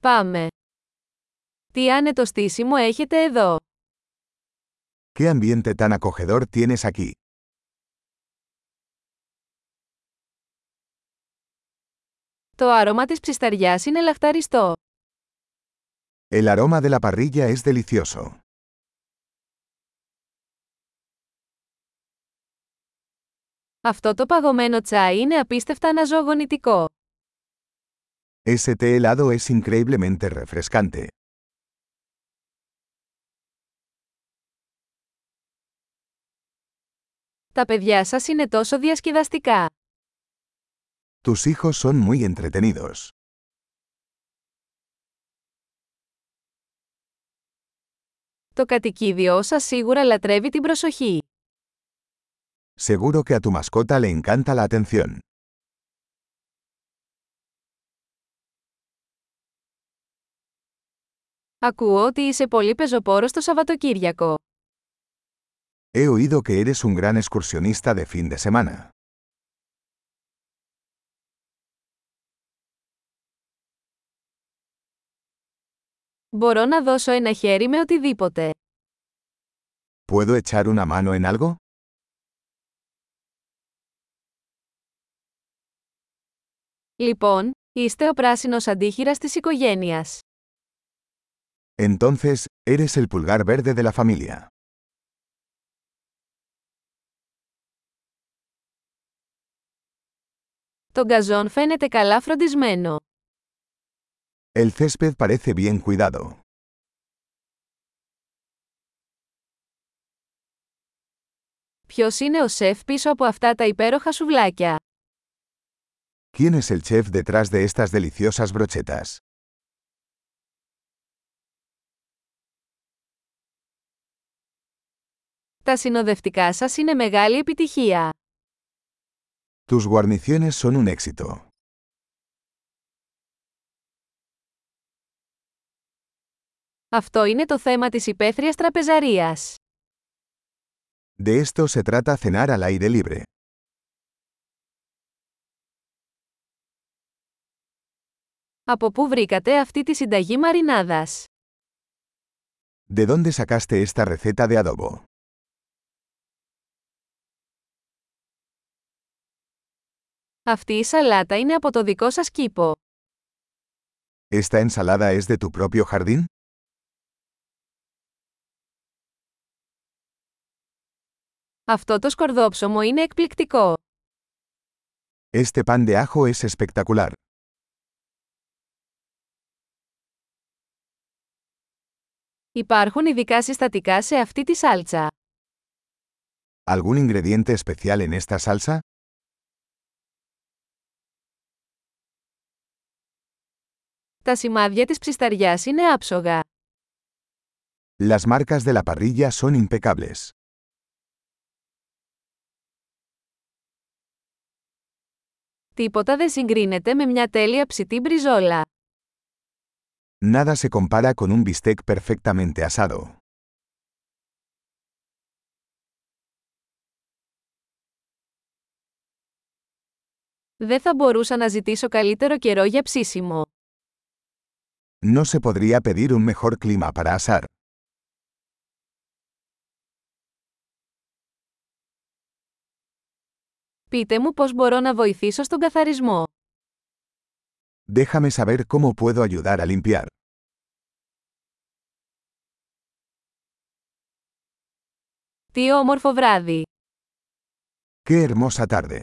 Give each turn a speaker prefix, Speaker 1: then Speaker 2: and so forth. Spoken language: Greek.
Speaker 1: Πάμε. Τι άνετο στήσιμο έχετε εδώ;
Speaker 2: ¿Qué ambiente tan acogedor tienes aquí?
Speaker 1: Το άρωμα της ψισταριάς είναι λαχταριστό.
Speaker 2: El aroma de la parrilla es delicioso.
Speaker 1: Αυτό το παγωμένο τσάι είναι απίστευτα αναζωογονητικό.
Speaker 2: Ese té helado es increíblemente refrescante.
Speaker 1: Τα παιδιά σας είναι τόσο διασκεδαστικά.
Speaker 2: Tus hijos son muy entretenidos.
Speaker 1: Το κατοικίδιό σας σίγουρα λατρεύει την προσοχή.
Speaker 2: Seguro que a tu mascota le encanta la atención.
Speaker 1: Ακούω ότι είσαι πολύ πεζοπόρος το Σαββατοκύριακο.
Speaker 2: He oído que eres un gran excursionista de fin de semana.
Speaker 1: Μπορώ να δώσω ένα χέρι με οτιδήποτε.
Speaker 2: ¿Puedo echar una mano en algo?
Speaker 1: Λοιπόν, είστε ο πράσινος αντίχειρας της οικογένειας.
Speaker 2: Entonces, eres el pulgar verde de la familia.
Speaker 1: Το γκαζόν φαίνεται καλά φροντισμένο.
Speaker 2: El césped parece bien cuidado.
Speaker 1: Ποιος είναι ο σεφ πίσω από αυτά τα υπέροχα σουβλάκια.
Speaker 2: ¿Quién es el chef detrás de estas deliciosas brochetas?
Speaker 1: Τα συνοδευτικά σας είναι μεγάλη επιτυχία.
Speaker 2: Tus guarniciones son un éxito.
Speaker 1: Αυτό είναι το θέμα της υπαίθριας τραπεζαρίας.
Speaker 2: De esto se trata cenar al aire libre.
Speaker 1: Από πού βρήκατε αυτή τη συνταγή μαρινάδας;
Speaker 2: ¿De dónde sacaste esta receta de adobo?
Speaker 1: Αυτή η σαλάτα είναι από το δικό σας κήπο.
Speaker 2: ¿Esta ensalada es de tu propio jardín?
Speaker 1: Αυτό το σκορδόψωμο είναι εκπληκτικό.
Speaker 2: Este pan de ajo es espectacular.
Speaker 1: Υπάρχουν ειδικά συστατικά σε αυτή τη σάλτσα.
Speaker 2: ¿Algún ingrediente especial en esta salsa?
Speaker 1: Τα σημάδια της ψισταριάς είναι άψογα.
Speaker 2: Las marcas de la parrilla son impecables.
Speaker 1: Τίποτα δεν συγκρίνεται με μια τέλεια ψητή μπριζόλα.
Speaker 2: Nada se compara con un bistec perfectamente asado.
Speaker 1: Δεν θα μπορούσα να ζητήσω καλύτερο καιρό για ψήσιμο.
Speaker 2: No se podría pedir un mejor clima para asar.
Speaker 1: Πείτε μου πώς μπορώ να βοηθήσω στον καθαρισμό.
Speaker 2: Déjame saber cómo puedo ayudar a limpiar.
Speaker 1: Τι όμορφο βράδυ!
Speaker 2: ¡Qué hermosa tarde!